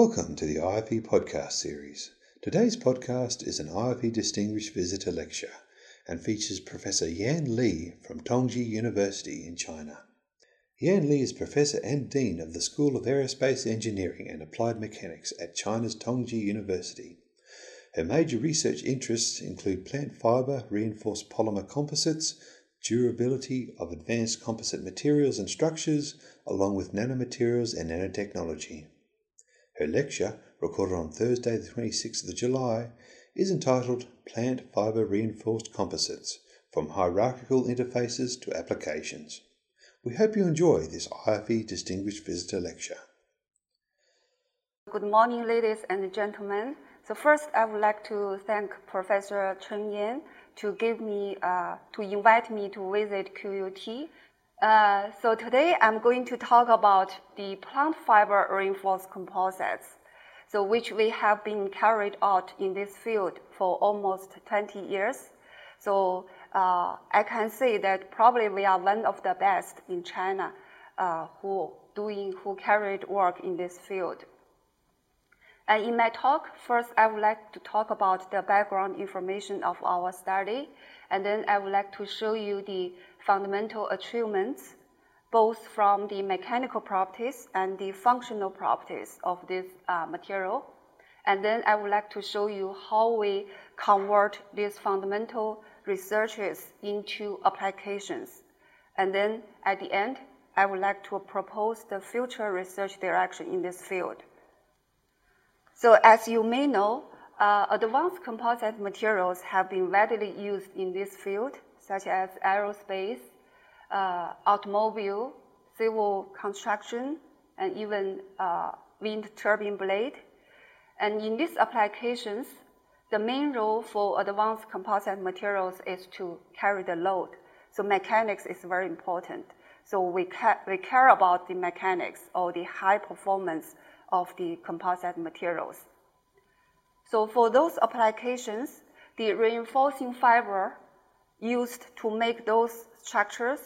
Welcome to the IFE podcast series. Today's podcast is an IFE Distinguished Visitor Lecture and features Professor Yan Li from Tongji University in China. Yan Li is Professor and Dean of the School of Aerospace Engineering and Applied Mechanics at China's Tongji University. Her major research interests include plant fiber reinforced polymer composites, durability of advanced composite materials and structures, along with nanomaterials and nanotechnology. Her lecture, recorded on Thursday, the 26th of July, is entitled Plant Fiber Reinforced Composites From Hierarchical Interfaces to Applications. We hope you enjoy this IFE Distinguished Visitor Lecture. Good morning, ladies and gentlemen. So first, I would like to thank Professor Cheng Yan to give me, uh, to invite me to visit QUT uh, so today I'm going to talk about the plant fiber reinforced composites, so which we have been carried out in this field for almost 20 years. So uh, I can say that probably we are one of the best in China uh, who doing who carried work in this field. And in my talk, first I would like to talk about the background information of our study, and then I would like to show you the fundamental achievements, both from the mechanical properties and the functional properties of this uh, material. And then I would like to show you how we convert these fundamental researches into applications. And then at the end, I would like to propose the future research direction in this field. So as you may know, uh, advanced composite materials have been widely used in this field such as aerospace, uh, automobile, civil construction, and even uh, wind turbine blade. And in these applications, the main role for advanced composite materials is to carry the load. So mechanics is very important. So we, ca- we care about the mechanics or the high performance of the composite materials. So for those applications, the reinforcing fiber used to make those structures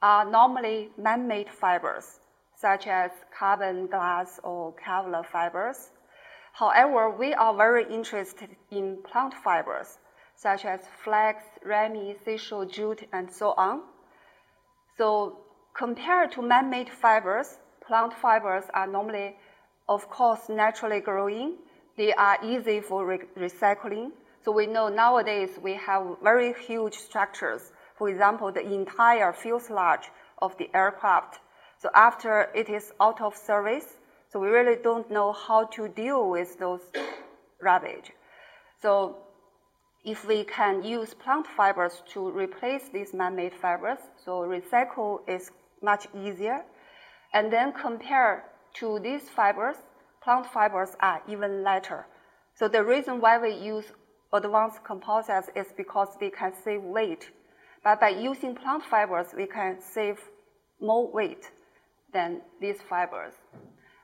are normally man-made fibers, such as carbon, glass, or Kevlar fibers. However, we are very interested in plant fibers, such as flax, ramie, sisal, jute, and so on. So compared to man-made fibers, plant fibers are normally, of course, naturally growing. They are easy for re recycling so we know nowadays we have very huge structures. For example, the entire fuselage of the aircraft. So after it is out of service, so we really don't know how to deal with those rubbish. So if we can use plant fibers to replace these man-made fibers, so recycle is much easier. And then compare to these fibers, plant fibers are even lighter. So the reason why we use advanced composites is because they can save weight. But by using plant fibers, we can save more weight than these fibers.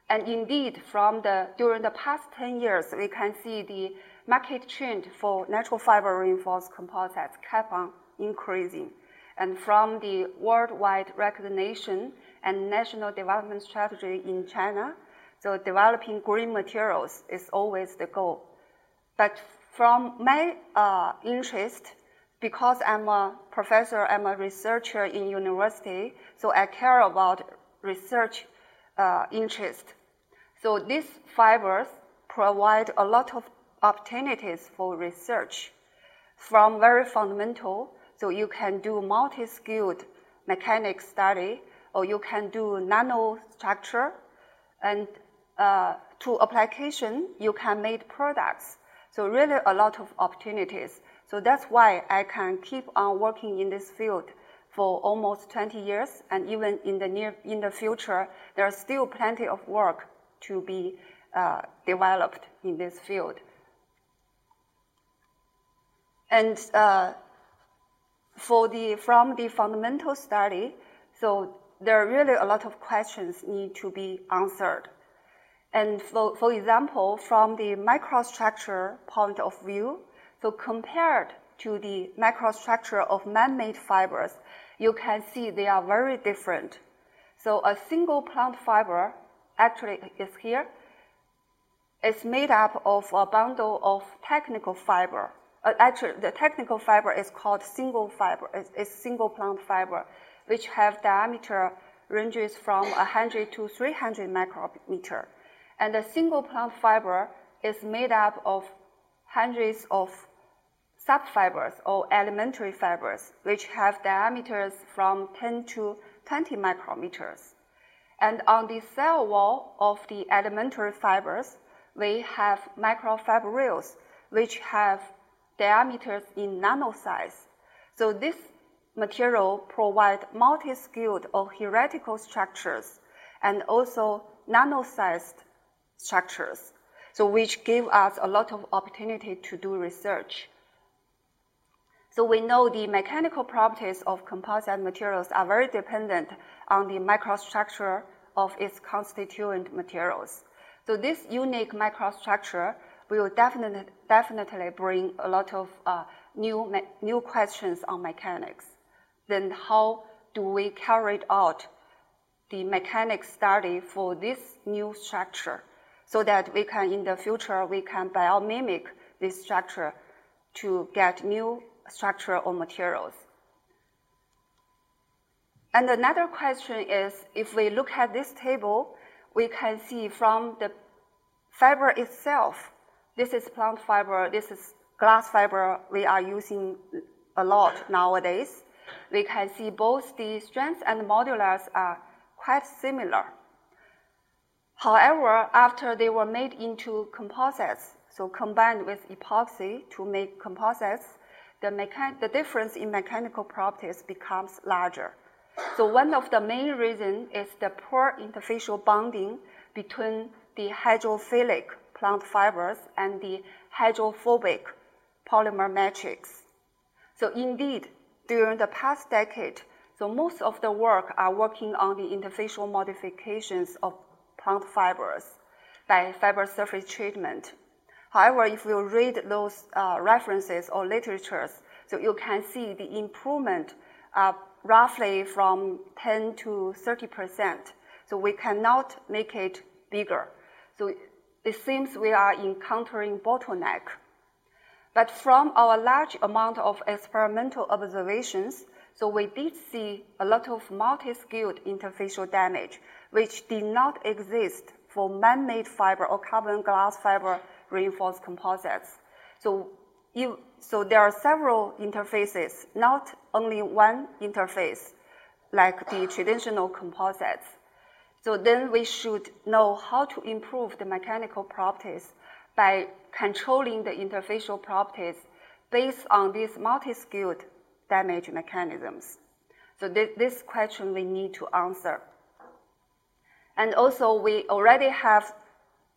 And indeed, from the during the past 10 years, we can see the market trend for natural fiber reinforced composites kept on increasing. And from the worldwide recognition and national development strategy in China, so developing green materials is always the goal. But from my uh, interest, because I'm a professor, I'm a researcher in university, so I care about research uh, interest. So these fibers provide a lot of opportunities for research from very fundamental, so you can do multi-scale mechanics study, or you can do nanostructure, and uh, to application, you can make products so really a lot of opportunities. So that's why I can keep on working in this field for almost 20 years, and even in the near in the future, there's still plenty of work to be uh, developed in this field. And uh, for the from the fundamental study, so there are really a lot of questions need to be answered. And for, for example, from the microstructure point of view, so compared to the microstructure of man-made fibers, you can see they are very different. So a single plant fiber actually is here. It's made up of a bundle of technical fiber. Uh, actually, the technical fiber is called single fiber, it's, it's single plant fiber, which have diameter ranges from 100 to 300 micrometer. And the single plant fiber is made up of hundreds of subfibers or elementary fibers, which have diameters from 10 to 20 micrometers. And on the cell wall of the elementary fibers, we have microfibrils, which have diameters in nano size. So this material provide multi-scale or hierarchical structures and also nano-sized structures, so which give us a lot of opportunity to do research. So we know the mechanical properties of composite materials are very dependent on the microstructure of its constituent materials. So this unique microstructure will definitely, definitely bring a lot of uh, new, new questions on mechanics. Then how do we carry out the mechanics study for this new structure so that we can, in the future, we can biomimic this structure to get new structure or materials. And another question is, if we look at this table, we can see from the fiber itself, this is plant fiber, this is glass fiber we are using a lot nowadays. We can see both the strengths and modulus are quite similar. However, after they were made into composites, so combined with epoxy to make composites, the, mechan- the difference in mechanical properties becomes larger. So one of the main reasons is the poor interfacial bonding between the hydrophilic plant fibers and the hydrophobic polymer matrix. So indeed, during the past decade, so most of the work are working on the interfacial modifications of plant fibers by fiber surface treatment However, if you read those uh, references or literatures, so you can see the improvement uh, roughly from 10 to 30 percent. So we cannot make it bigger. So it seems we are encountering bottleneck. But from our large amount of experimental observations, so we did see a lot of multi-scale interfacial damage, which did not exist for man-made fiber or carbon glass fiber reinforced composites. So, you, so there are several interfaces, not only one interface, like the traditional composites. So then we should know how to improve the mechanical properties by controlling the interfacial properties based on these multi-scale damage mechanisms. So this, this question we need to answer. And also we already have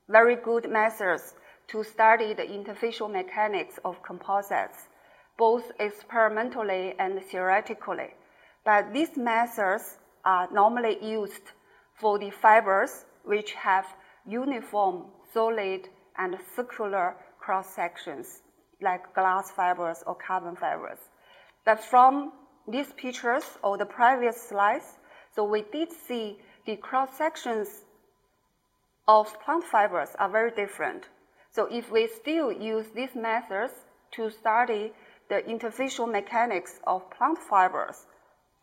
very good methods to study the interfacial mechanics of composites, both experimentally and theoretically. But these methods are normally used for the fibers which have uniform, solid, and circular cross sections, like glass fibers or carbon fibers. But from these pictures or the previous slides, so we did see the cross sections of plant fibers are very different. So if we still use these methods to study the interfacial mechanics of plant fibers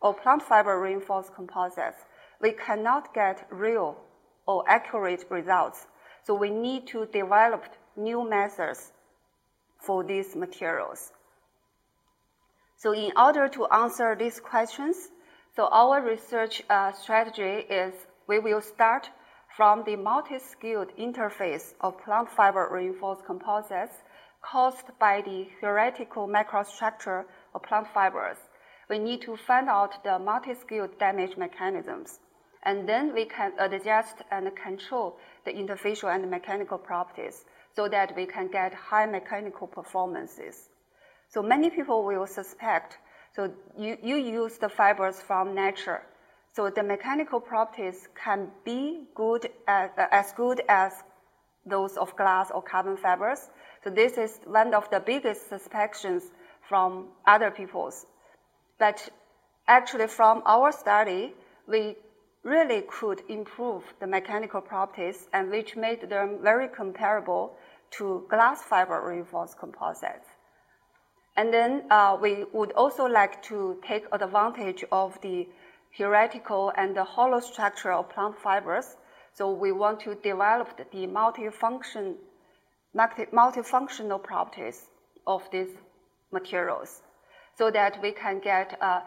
or plant fiber reinforced composites, we cannot get real or accurate results. So we need to develop new methods for these materials. So in order to answer these questions, so our research uh, strategy is we will start from the multi-scale interface of plant fiber reinforced composites caused by the hierarchical microstructure of plant fibers. We need to find out the multi-scale damage mechanisms. And then we can adjust and control the interfacial and mechanical properties so that we can get high mechanical performances. So many people will suspect, so you, you use the fibers from nature so the mechanical properties can be good as, as good as those of glass or carbon fibers. So this is one of the biggest suspicions from other people's. But actually from our study, we really could improve the mechanical properties and which made them very comparable to glass fiber reinforced composites. And then uh, we would also like to take advantage of the hierarchical and the hollow structure of plant fibers. So we want to develop the multifunction, multifunctional properties of these materials so that we can get a,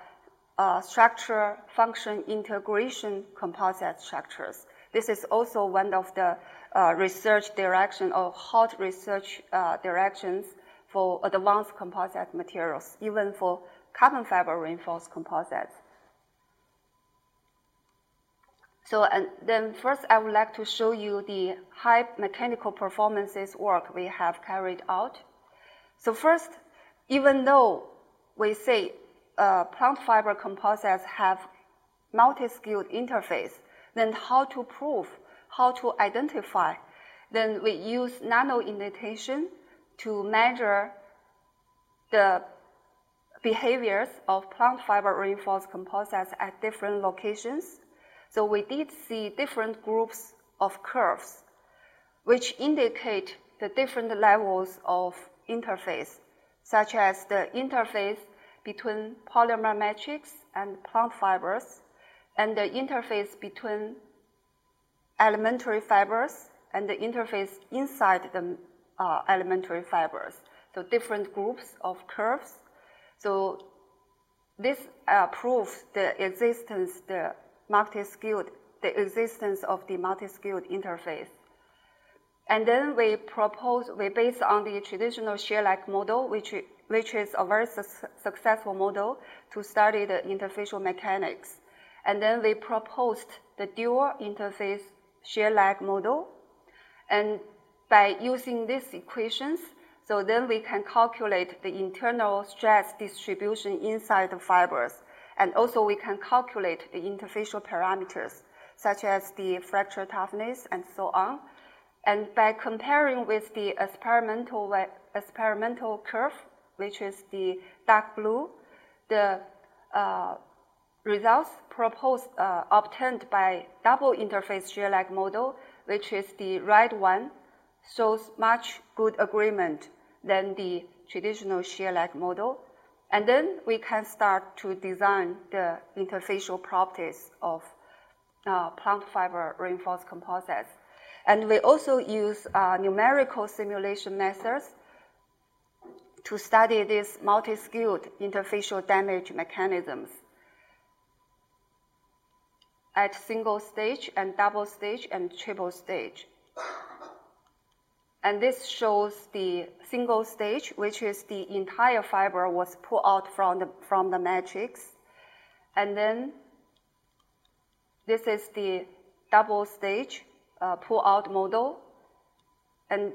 a structure function integration composite structures. This is also one of the uh, research direction or hot research uh, directions for advanced composite materials, even for carbon fiber reinforced composites. So, and then first I would like to show you the high mechanical performances work we have carried out. So first, even though we say uh, plant fiber composites have multi-scale interface, then how to prove, how to identify? Then we use nano indentation to measure the behaviors of plant fiber reinforced composites at different locations. So we did see different groups of curves, which indicate the different levels of interface, such as the interface between polymer matrix and plant fibers, and the interface between elementary fibers and the interface inside the uh, elementary fibers. So different groups of curves. So this uh, proves the existence, the multi-scale, the existence of the multi-scale interface. And then we propose, we base on the traditional shear-lag model, which, which is a very su successful model to study the interfacial mechanics. And then we proposed the dual interface shear-lag model. And by using these equations, so then we can calculate the internal stress distribution inside the fibers. And also we can calculate the interfacial parameters, such as the fracture toughness and so on. And by comparing with the experimental, experimental curve, which is the dark blue, the uh, results proposed, uh, obtained by double interface shear-lag model, which is the red one, shows much good agreement than the traditional shear-lag model. And then we can start to design the interfacial properties of uh, plant fiber reinforced composites. And we also use uh, numerical simulation methods to study these multi-scale interfacial damage mechanisms at single stage and double stage and triple stage. And this shows the single stage, which is the entire fiber was pulled out from the, from the matrix. And then this is the double stage uh, pull out model. And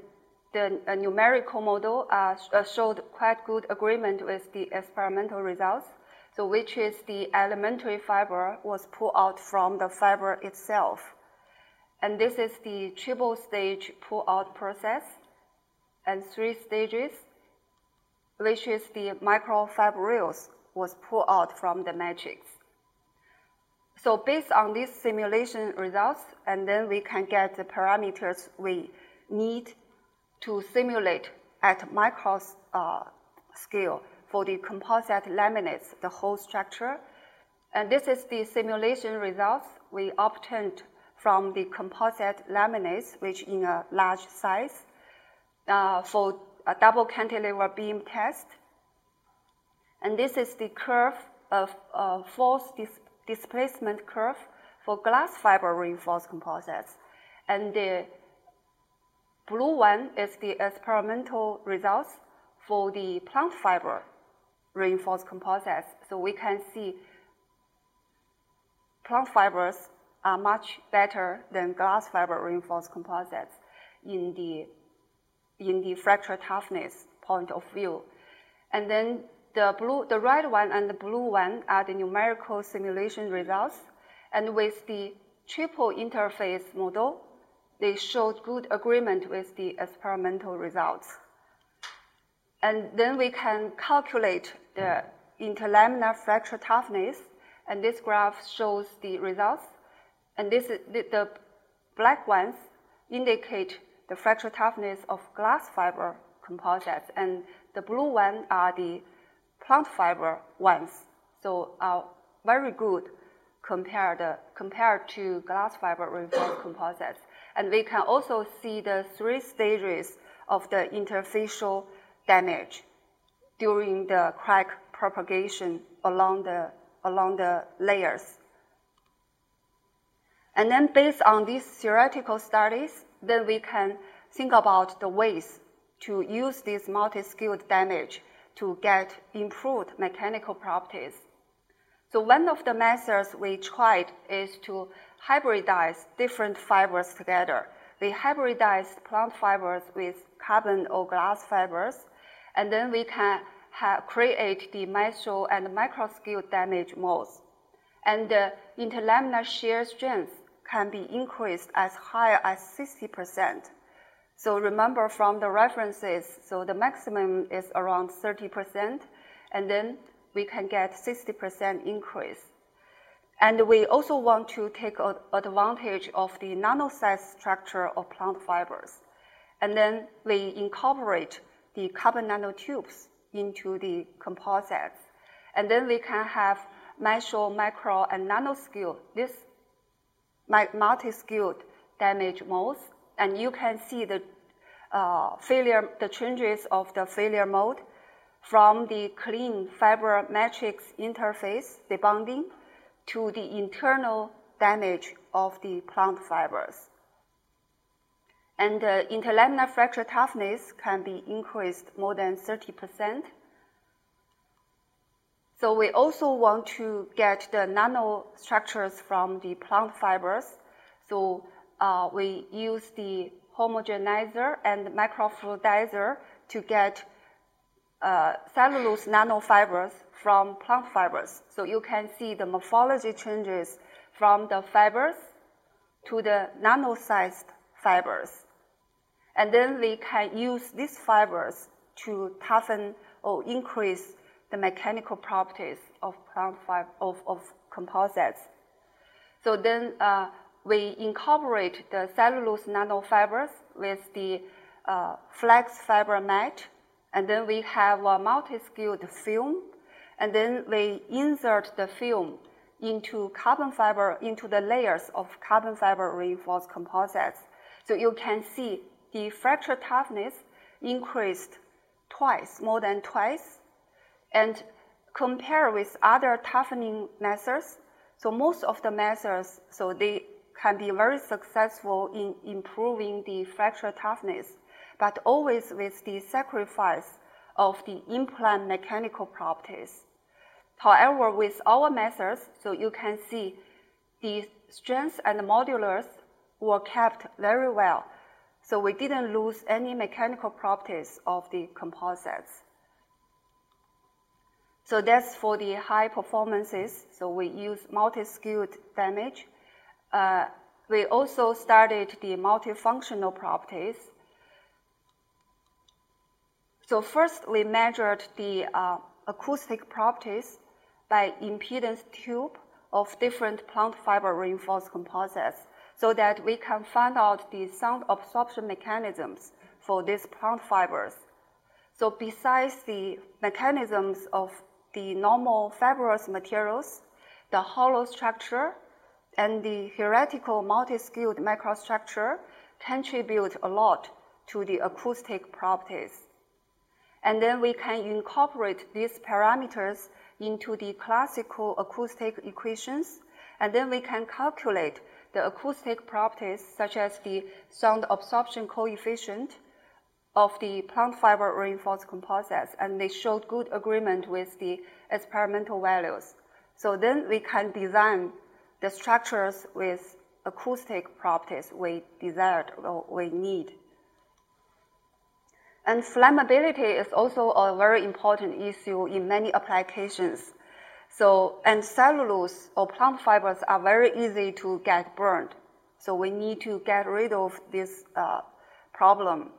the uh, numerical model uh, uh, showed quite good agreement with the experimental results. So which is the elementary fiber was pulled out from the fiber itself. And this is the triple stage pull out process and three stages, which is the microfibrils was pulled out from the matrix. So based on these simulation results, and then we can get the parameters we need to simulate at micro uh, scale for the composite laminates, the whole structure. And this is the simulation results we obtained from the composite laminates, which in a large size, uh, for a double cantilever beam test. And this is the curve of uh, force dis displacement curve for glass fiber reinforced composites. And the blue one is the experimental results for the plant fiber reinforced composites. So we can see plant fibers are much better than glass fiber reinforced composites in the, in the fracture toughness point of view. And then the blue, the red one and the blue one are the numerical simulation results. And with the triple interface model, they showed good agreement with the experimental results. And then we can calculate the interlaminar fracture toughness, and this graph shows the results And this is, the, the black ones indicate the fracture toughness of glass fiber composites, and the blue one are the plant fiber ones. So are very good compared, compared to glass fiber reinforced composites. And we can also see the three stages of the interfacial damage during the crack propagation along the, along the layers. And then based on these theoretical studies, then we can think about the ways to use this multi-scale damage to get improved mechanical properties. So one of the methods we tried is to hybridize different fibers together. We hybridized plant fibers with carbon or glass fibers, and then we can create the meso and microscale damage modes. And the interlaminar shear strength can be increased as high as 60%. So remember from the references, so the maximum is around 30%, and then we can get 60% increase. And we also want to take advantage of the nano-sized structure of plant fibers. And then we incorporate the carbon nanotubes into the composites. And then we can have meso, micro, and nanoscale, this multi-scale damage modes. And you can see the uh, failure, the changes of the failure mode from the clean fiber matrix interface, the bonding, to the internal damage of the plant fibers. And the interlaminar fracture toughness can be increased more than 30%. So we also want to get the nanostructures from the plant fibers. So uh, we use the homogenizer and microfluidizer to get uh, cellulose nanofibers from plant fibers. So you can see the morphology changes from the fibers to the nano-sized fibers. And then we can use these fibers to toughen or increase the mechanical properties of plant fiber, of, of composites. So then uh, we incorporate the cellulose nanofibers with the uh, flax fiber mat, and then we have a multi-scale film, and then we insert the film into carbon fiber, into the layers of carbon fiber reinforced composites. So you can see the fracture toughness increased twice, more than twice, and compare with other toughening methods. So most of the methods, so they can be very successful in improving the fracture toughness, but always with the sacrifice of the in-plane mechanical properties. However, with our methods, so you can see the strength and modulus were kept very well. So we didn't lose any mechanical properties of the composites. So that's for the high performances. So we use multi-scale damage uh, we also studied the multifunctional properties. So first, we measured the uh, acoustic properties by impedance tube of different plant fiber reinforced composites so that we can find out the sound absorption mechanisms for these plant fibers. So besides the mechanisms of the normal fibrous materials, the hollow structure and the hierarchical multi-scale microstructure contribute a lot to the acoustic properties. And then we can incorporate these parameters into the classical acoustic equations, and then we can calculate the acoustic properties such as the sound absorption coefficient of the plant fiber reinforced composites, and they showed good agreement with the experimental values. So then we can design the structures with acoustic properties we desired or we need. And flammability is also a very important issue in many applications. So, and cellulose or plant fibers are very easy to get burned. So we need to get rid of this uh, problem.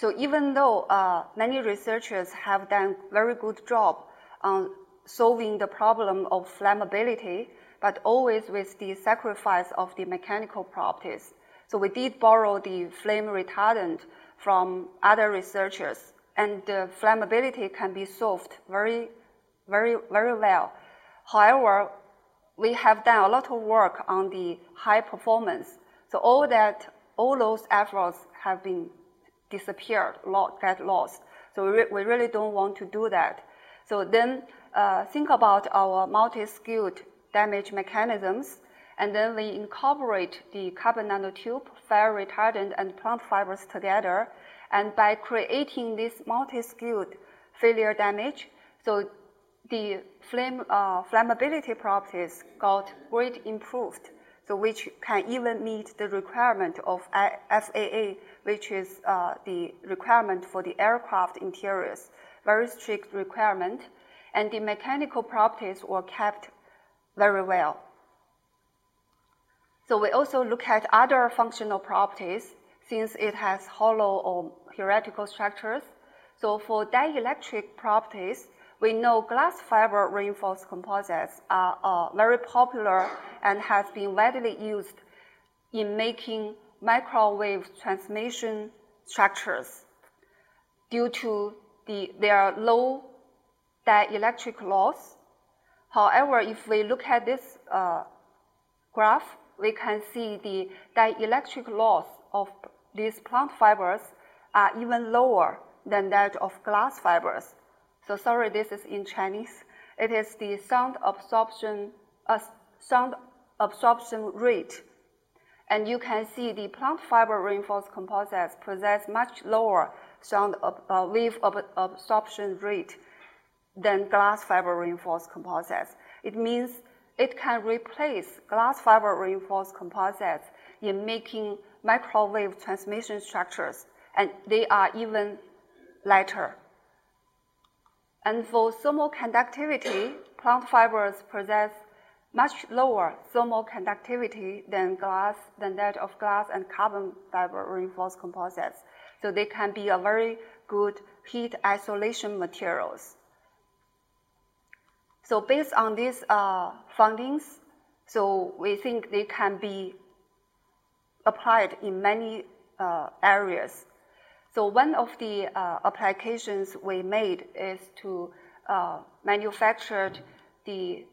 So even though uh, many researchers have done very good job on solving the problem of flammability, but always with the sacrifice of the mechanical properties. So we did borrow the flame retardant from other researchers, and the flammability can be solved very, very, very well. However, we have done a lot of work on the high performance. So all that, all those efforts have been disappeared, get lost. So we, re we really don't want to do that. So then uh, think about our multi-scale damage mechanisms, and then we incorporate the carbon nanotube, fire retardant, and plant fibers together. And by creating this multi-scale failure damage, so the flame, uh, flammability properties got great improved, so which can even meet the requirement of FAA, which is uh, the requirement for the aircraft interiors, very strict requirement, and the mechanical properties were kept very well. So we also look at other functional properties since it has hollow or hierarchical structures. So for dielectric properties, we know glass fiber reinforced composites are uh, very popular and has been widely used in making microwave transmission structures due to the, their low dielectric loss. However, if we look at this uh, graph, we can see the dielectric loss of these plant fibers are even lower than that of glass fibers. So sorry, this is in Chinese. It is the sound absorption, uh, sound absorption rate. And you can see the plant fiber reinforced composites possess much lower sound uh, wave absorption rate than glass fiber reinforced composites. It means it can replace glass fiber reinforced composites in making microwave transmission structures, and they are even lighter. And for thermal conductivity, plant fibers possess much lower thermal conductivity than glass, than that of glass and carbon fiber reinforced composites. So they can be a very good heat isolation materials. So based on these uh, findings, so we think they can be applied in many uh, areas. So one of the uh, applications we made is to uh, manufacture the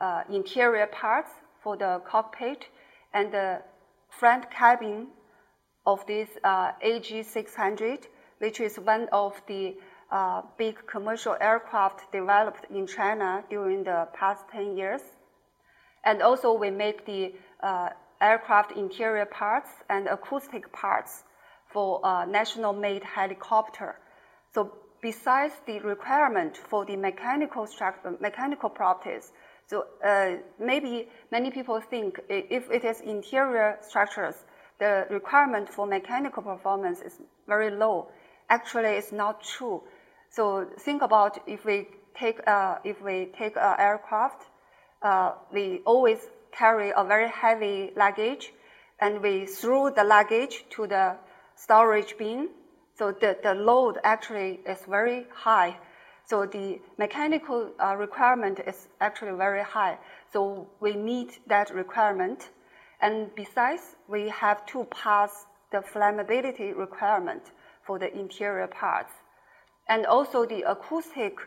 uh, interior parts for the cockpit and the front cabin of this uh, AG600, which is one of the uh, big commercial aircraft developed in China during the past 10 years. And also we make the uh, aircraft interior parts and acoustic parts for a national-made helicopter. So besides the requirement for the mechanical structure, mechanical properties, so uh, maybe many people think if it is interior structures, the requirement for mechanical performance is very low. Actually, it's not true. So think about if we take uh, if we take an aircraft, uh, we always carry a very heavy luggage, and we throw the luggage to the storage bin. So the, the load actually is very high. So the mechanical uh, requirement is actually very high. So we meet that requirement. And besides, we have to pass the flammability requirement for the interior parts. And also the acoustic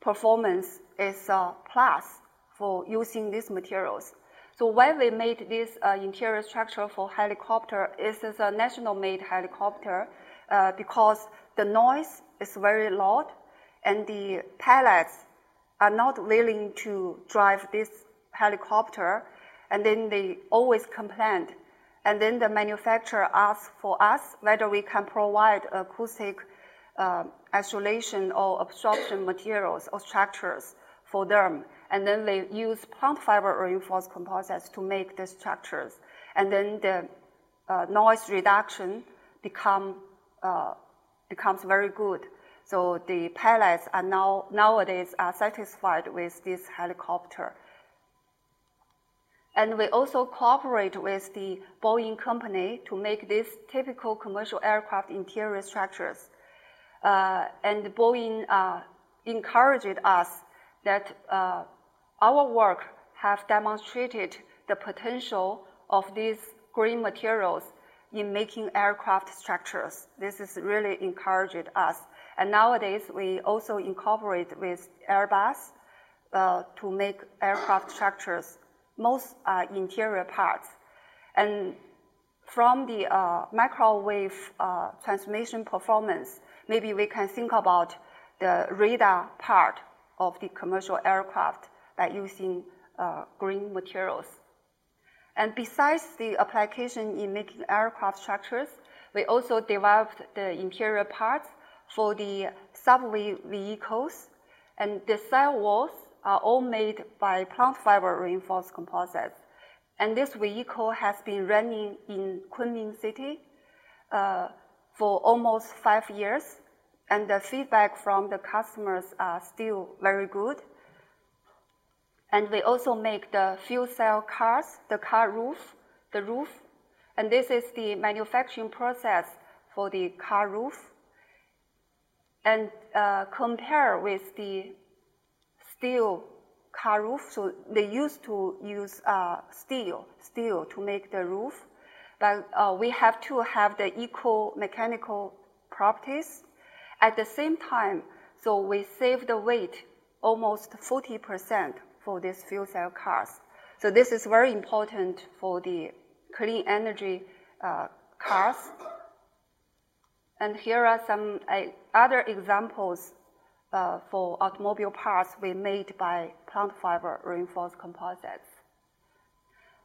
performance is a plus for using these materials. So why we made this uh, interior structure for helicopter is a national-made helicopter uh, because the noise is very loud and the pilots are not willing to drive this helicopter and then they always complained. And then the manufacturer asked for us whether we can provide acoustic uh, isolation or absorption materials or structures for them and then they use plant fiber reinforced composites to make the structures. And then the uh, noise reduction become, uh, becomes very good. So the pilots are now nowadays are satisfied with this helicopter. And we also cooperate with the Boeing company to make these typical commercial aircraft interior structures. Uh, and Boeing uh, encouraged us that uh, our work have demonstrated the potential of these green materials in making aircraft structures. This has really encouraged us. And nowadays, we also incorporate with Airbus uh, to make aircraft structures, most uh, interior parts. And from the uh, microwave uh, transmission performance, maybe we can think about the radar part of the commercial aircraft by using uh, green materials. And besides the application in making aircraft structures, we also developed the interior parts for the subway vehicles. And the sidewalls are all made by plant fiber reinforced composites. And this vehicle has been running in Kunming City uh, for almost five years. And the feedback from the customers are still very good. And we also make the fuel cell cars, the car roof, the roof. And this is the manufacturing process for the car roof. And uh, compare with the steel car roof, so they used to use uh, steel, steel to make the roof. But uh, we have to have the equal mechanical properties. At the same time, so we save the weight almost 40% for these fuel cell cars. So this is very important for the clean energy uh, cars. And here are some uh, other examples uh, for automobile parts we made by plant fiber reinforced composites.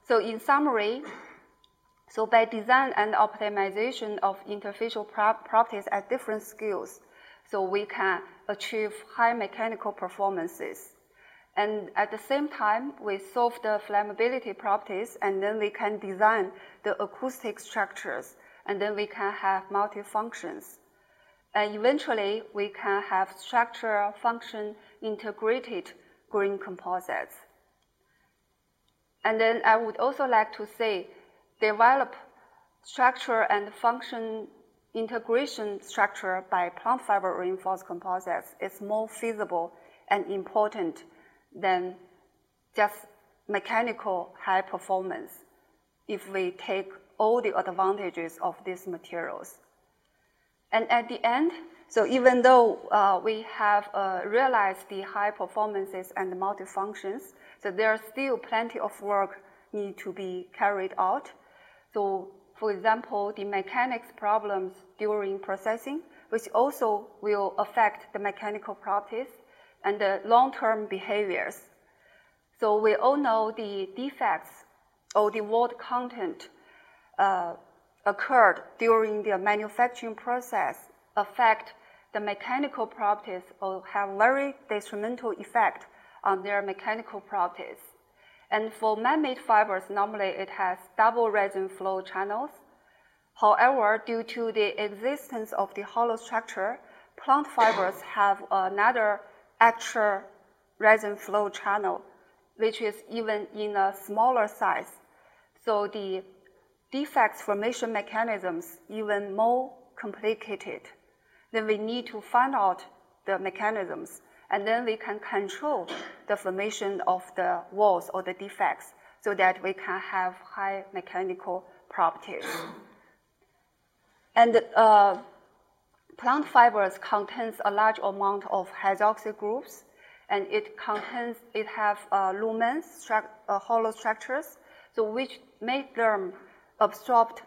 So in summary, so by design and optimization of interfacial properties at different scales, so we can achieve high mechanical performances. And at the same time, we solve the flammability properties, and then we can design the acoustic structures, and then we can have multi-functions. And eventually, we can have structure function integrated green composites. And then I would also like to say, develop structure and function integration structure by plant fiber reinforced composites is more feasible and important than just mechanical high performance if we take all the advantages of these materials. And at the end, so even though uh, we have uh, realized the high performances and multifunctions, so there are still plenty of work need to be carried out. So for example, the mechanics problems during processing, which also will affect the mechanical properties and the long-term behaviors. So we all know the defects or the water content uh, occurred during the manufacturing process affect the mechanical properties or have very detrimental effect on their mechanical properties. And for man-made fibers, normally it has double resin flow channels. However, due to the existence of the hollow structure, plant fibers have another extra resin flow channel, which is even in a smaller size. So the defects formation mechanisms even more complicated. Then we need to find out the mechanisms, and then we can control the formation of the walls or the defects so that we can have high mechanical properties. And uh, plant fibers contains a large amount of hydroxyl groups, and it contains it have uh, lumens, stru- uh, hollow structures, so which make them absorbed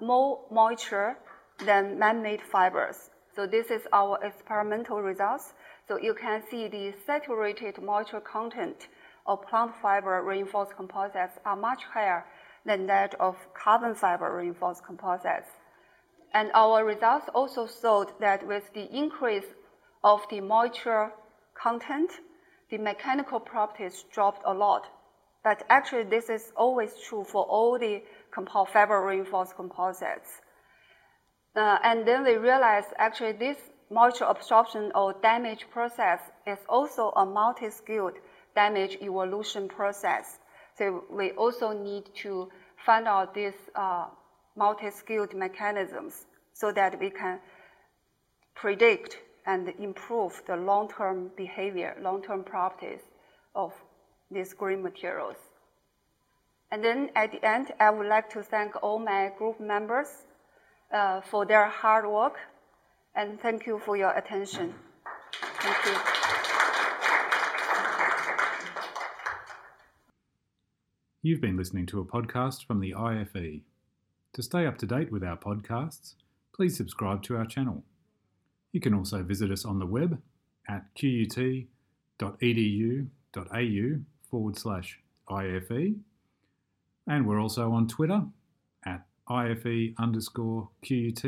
more moisture than man-made fibers. So this is our experimental results. So you can see the saturated moisture content of plant fiber reinforced composites are much higher than that of carbon fiber reinforced composites. And our results also showed that with the increase of the moisture content, the mechanical properties dropped a lot. But actually, this is always true for all the compound fiber reinforced composites. Uh, and then we realized actually this moisture absorption or damage process is also a multi-scale damage evolution process. So we also need to find out these uh, multi-scale mechanisms so that we can predict and improve the long-term behavior, long-term properties of these green materials. And then at the end, I would like to thank all my group members uh, for their hard work and thank you for your attention. Thank you. You've been listening to a podcast from the IFE. To stay up to date with our podcasts, please subscribe to our channel. You can also visit us on the web at qut.edu.au forward slash IFE. And we're also on Twitter at IFE underscore QUT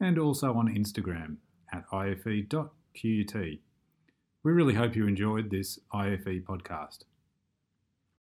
and also on Instagram at IFE.QUT. We really hope you enjoyed this IFE podcast.